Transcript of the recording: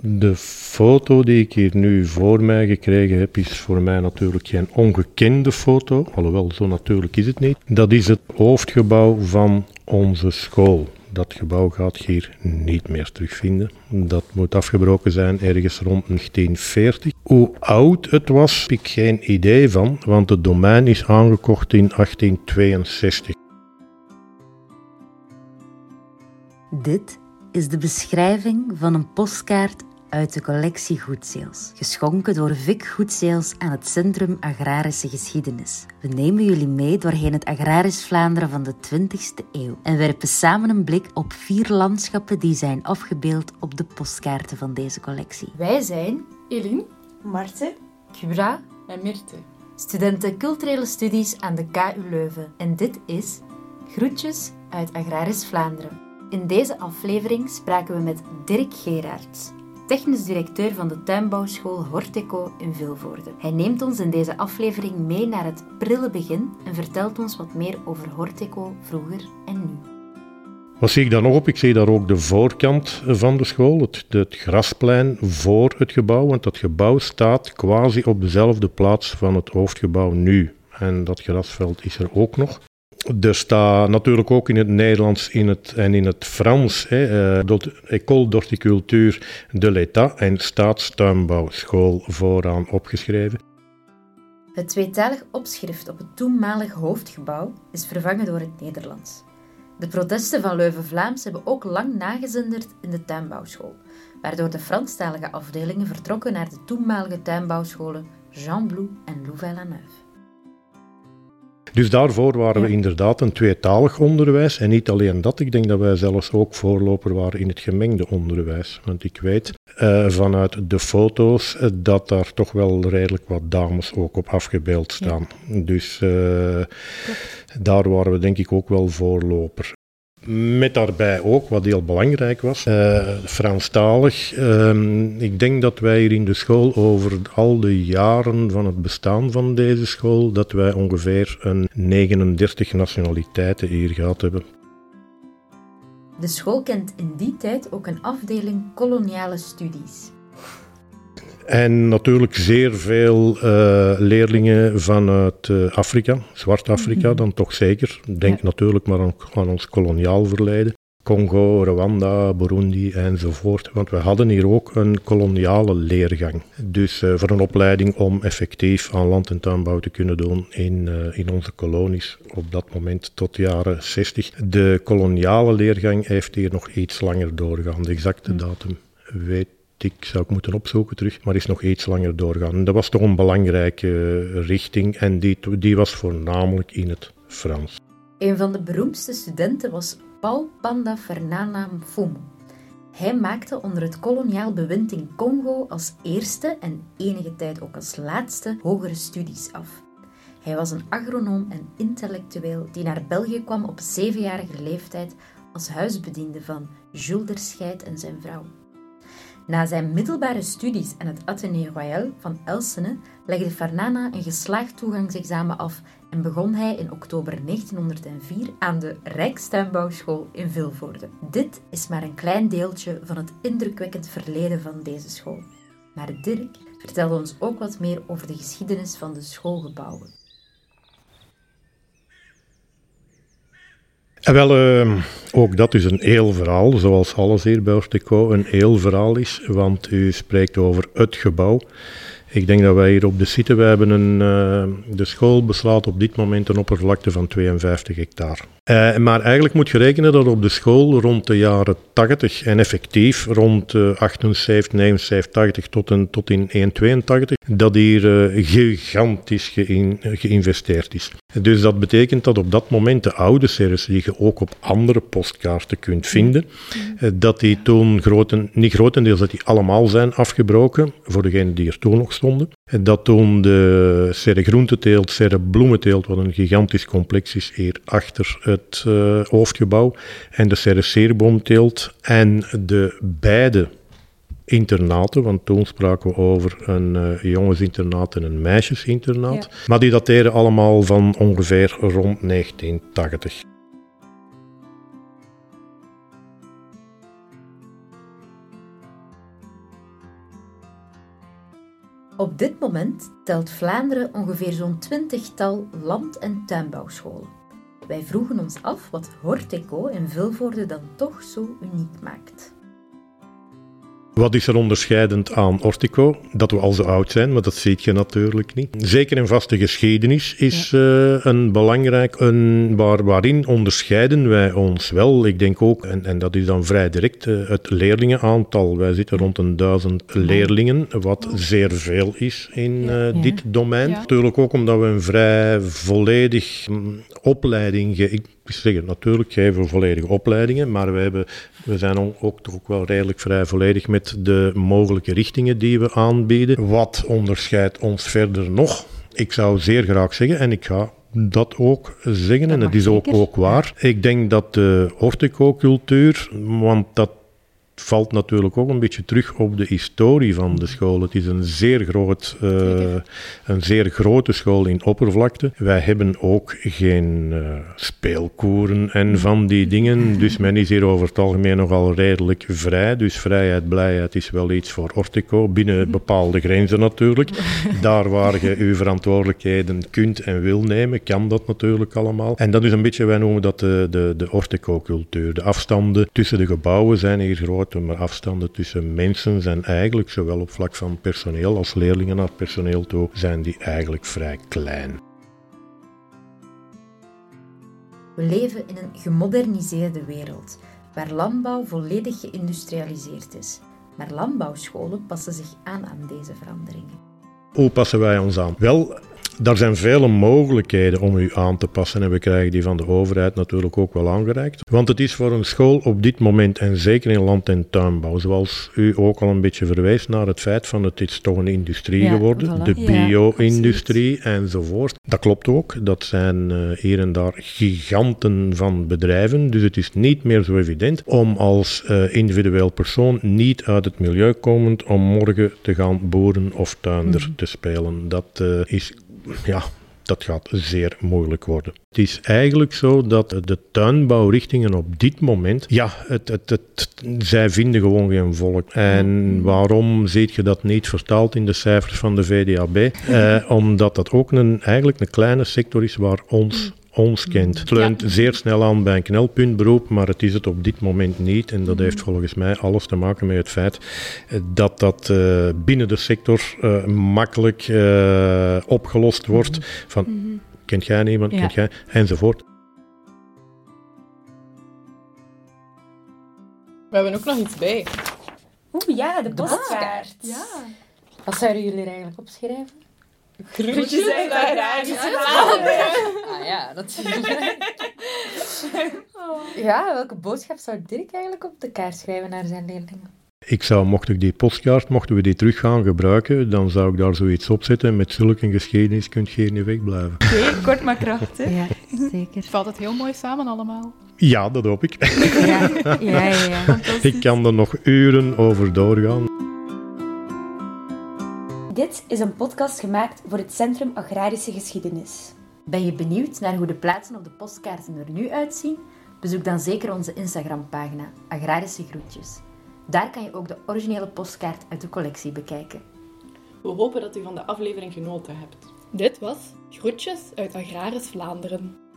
De foto die ik hier nu voor mij gekregen heb, is voor mij natuurlijk geen ongekende foto. Alhoewel, zo natuurlijk is het niet. Dat is het hoofdgebouw van onze school. Dat gebouw gaat hier niet meer terugvinden. Dat moet afgebroken zijn ergens rond 1940. Hoe oud het was, heb ik geen idee van, want het domein is aangekocht in 1862. Dit is de beschrijving van een postkaart uit de collectie Goedseels, geschonken door Vic Goedseels aan het Centrum Agrarische Geschiedenis. We nemen jullie mee doorheen het agrarisch Vlaanderen van de 20e eeuw en werpen samen een blik op vier landschappen die zijn afgebeeld op de postkaarten van deze collectie. Wij zijn Eline, Marten, Kubra en Mirte. studenten culturele studies aan de KU Leuven en dit is Groetjes uit Agrarisch Vlaanderen. In deze aflevering spraken we met Dirk Geraerts, technisch directeur van de tuinbouwschool Horteco in Vilvoorde. Hij neemt ons in deze aflevering mee naar het prille begin en vertelt ons wat meer over Horteco vroeger en nu. Wat zie ik daar nog op? Ik zie daar ook de voorkant van de school, het, het grasplein voor het gebouw. Want dat gebouw staat quasi op dezelfde plaats van het hoofdgebouw nu. En dat grasveld is er ook nog. Er staat natuurlijk ook in het Nederlands in het, en in het Frans hè, uh, École d'Horticulture de l'État en Staatstuinbouwschool vooraan opgeschreven. Het tweetalig opschrift op het toenmalig hoofdgebouw is vervangen door het Nederlands. De protesten van Leuven-Vlaams hebben ook lang nagezinderd in de tuinbouwschool, waardoor de Franstalige afdelingen vertrokken naar de toenmalige tuinbouwscholen Jean Blou en Louvain-la-Neuve. Dus daarvoor waren we inderdaad een tweetalig onderwijs. En niet alleen dat, ik denk dat wij zelfs ook voorloper waren in het gemengde onderwijs. Want ik weet uh, vanuit de foto's uh, dat daar toch wel redelijk wat dames ook op afgebeeld staan. Ja. Dus uh, daar waren we denk ik ook wel voorloper. Met daarbij ook, wat heel belangrijk was, uh, Franstalig. Uh, ik denk dat wij hier in de school over al de jaren van het bestaan van deze school, dat wij ongeveer een 39 nationaliteiten hier gehad hebben. De school kent in die tijd ook een afdeling koloniale studies. En natuurlijk zeer veel uh, leerlingen vanuit uh, Afrika, Zwart-Afrika mm -hmm. dan toch zeker. Denk ja. natuurlijk maar aan, aan, ons koloniaal verleden. Congo, Rwanda, Burundi enzovoort. Want we hadden hier ook een koloniale leergang. Dus uh, voor een opleiding om effectief aan land- en tuinbouw te kunnen doen in, in onze kolonies op dat moment tot de jaren 60. De koloniale leergang heeft hier nog iets langer doorgaan. De exacte mm. datum weet ik zou ik moeten opzoeken terug, maar is nog iets langer doorgaan. Dat was toch een belangrijke richting en die, die was voornamelijk in het Frans. Een van de beroemdste studenten was Paul Panda Fernana Mfumu. Hij maakte onder het koloniaal bewind in Congo als eerste en enige tijd ook als laatste hogere studies af. Hij was een agronoom en intellectueel die naar België kwam op zevenjarige leeftijd als huisbediende van Jules Derscheid en zijn vrouw. Na zijn middelbare studies aan het Athénée Royal van Elsene legde Fernana een geslaagd toegangsexamen af en begon hij in oktober 1904 aan de Rijkstuinbouwschool in Vilvoorde. Dit is maar een klein deeltje van het indrukwekkend verleden van deze school. Maar Dirk vertelde ons ook wat meer over de geschiedenis van de schoolgebouwen. Wel, uh, ook dat is een heel verhaal, zoals alles hier bij Orteco een heel verhaal is, want u spreekt over het gebouw. Ik denk dat wij hier op de site, we hebben een, uh, de school beslaat op dit moment een oppervlakte van 52 hectare. Uh, maar eigenlijk moet je rekenen dat op de school rond de jaren 80 en effectief rond uh, 78, 79, 80 tot, in 182, dat hier gigantisch geïn, geïnvesteerd is. Dus dat betekent dat op dat moment de oude series die je ook op andere postkaarten kunt vinden, dat die toen groten, niet grotendeels, dat die allemaal zijn afgebroken, voor degenen die er toen nog stonden. En dat toen de serre groenteteelt, serre bloementeelt, wat een gigantisch complex is hier achter het uh, hoofdgebouw, en de serre ceerboomteelt en de beide internaten, want toen spraken we over een uh, jongensinternaat en een meisjesinternaat. Ja. Maar die dateren allemaal van ongeveer rond 1980. Op dit moment telt Vlaanderen ongeveer zo'n twintigtal land- en tuinbouwscholen. Wij vroegen ons af wat Horteco in Vilvoorde dan toch zo uniek maakt. Wat is er onderscheidend aan Ortico? Dat we al zo oud zijn, maar dat zie je natuurlijk niet. Zeker in vaste geschiedenis is uh, een belangrijk, een, waar, waarin onderscheiden wij ons wel. Ik denk ook, en, en dat is dan vrij direct, uh, het leerlingenaantal. Wij zitten rond een duizend leerlingen, wat zeer veel is in uh, ja. dit domein. Natuurlijk ook omdat we een vrij volledig um, opleiding zeggen, natuurlijk geven we volledige opleidingen, maar we, hebben, we zijn ook toch ook wel redelijk vrij volledig met de mogelijke richtingen die we aanbieden. Wat onderscheidt ons verder nog? Ik zou zeer graag zeggen, en ik ga dat ook zeggen, dat en het is ook, ook waar. Ik denk dat de horticultuur, want dat valt natuurlijk ook een beetje terug op de historie van de school. Het is een zeer, groot, uh, een zeer grote school in oppervlakte. Wij hebben ook geen uh, speelkoeren en van die dingen. Dus men is hier over het algemeen nogal redelijk vrij. Dus vrijheid, blijheid is wel iets voor Ortico, binnen bepaalde grenzen natuurlijk. Daar waar je uw verantwoordelijkheden kunt en wil nemen, kan dat natuurlijk allemaal. En dat is een beetje, wij noemen dat de, de, de Ortico-cultuur. De afstanden tussen de gebouwen zijn hier groot maar afstanden tussen mensen zijn eigenlijk, zowel op vlak van personeel als leerlingen naar personeel toe, zijn die eigenlijk vrij klein. We leven in een gemoderniseerde wereld, waar landbouw volledig geïndustrialiseerd is. Maar landbouwscholen passen zich aan aan deze veranderingen. Hoe passen wij ons aan? Wel, er zijn vele mogelijkheden om u aan te passen en we krijgen die van de overheid natuurlijk ook wel aangereikt. Want het is voor een school op dit moment, en zeker in land- en tuinbouw, zoals u ook al een beetje verwees naar het feit van het is toch een industrie ja, geworden, voilà. de bio-industrie ja, enzovoort. Dat klopt ook, dat zijn uh, hier en daar giganten van bedrijven, dus het is niet meer zo evident om als uh, individueel persoon niet uit het milieu komend om morgen te gaan boeren of tuinder mm. te spelen. Dat uh, is ja, dat gaat zeer moeilijk worden. Het is eigenlijk zo dat de tuinbouwrichtingen op dit moment, ja, het, het, zij vinden gewoon geen volk. En waarom ziet je dat niet vertaald in de cijfers van de VDAB? Eh, omdat dat ook een, eigenlijk een kleine sector is waar ons ons kent. Het leunt ja. zeer snel aan bij een knelpuntberoep, maar het is het op dit moment niet. En dat heeft volgens mij alles te maken met het feit dat dat uh, binnen de sector uh, makkelijk uh, opgelost wordt. Van, mm-hmm. kent jij iemand, ja. kent jij, enzovoort. We hebben ook nog iets bij. Oeh ja, de postkaart. Ja. Wat zouden jullie er eigenlijk opschrijven? Groetjes uit agrarische Ah ja, natuurlijk. Ja, welke boodschap zou Dirk eigenlijk op de kaart schrijven naar zijn leerlingen? Ik zou, mocht ik die postkaart, mochten we die terug gaan gebruiken, dan zou ik daar zoiets op zetten. Met zulke geschiedenis kun je hier niet wegblijven. Oké, okay, kort maar krachtig. Ja, zeker. Valt het heel mooi samen allemaal? Ja, dat hoop ik. Ja, ja, ja. ja. Ik kan er nog uren over doorgaan. Dit is een podcast gemaakt voor het Centrum Agrarische Geschiedenis. Ben je benieuwd naar hoe de plaatsen op de postkaarten er nu uitzien? Bezoek dan zeker onze Instagram-pagina Agrarische Groetjes. Daar kan je ook de originele postkaart uit de collectie bekijken. We hopen dat u van de aflevering genoten hebt. Dit was Groetjes uit Agrarisch Vlaanderen.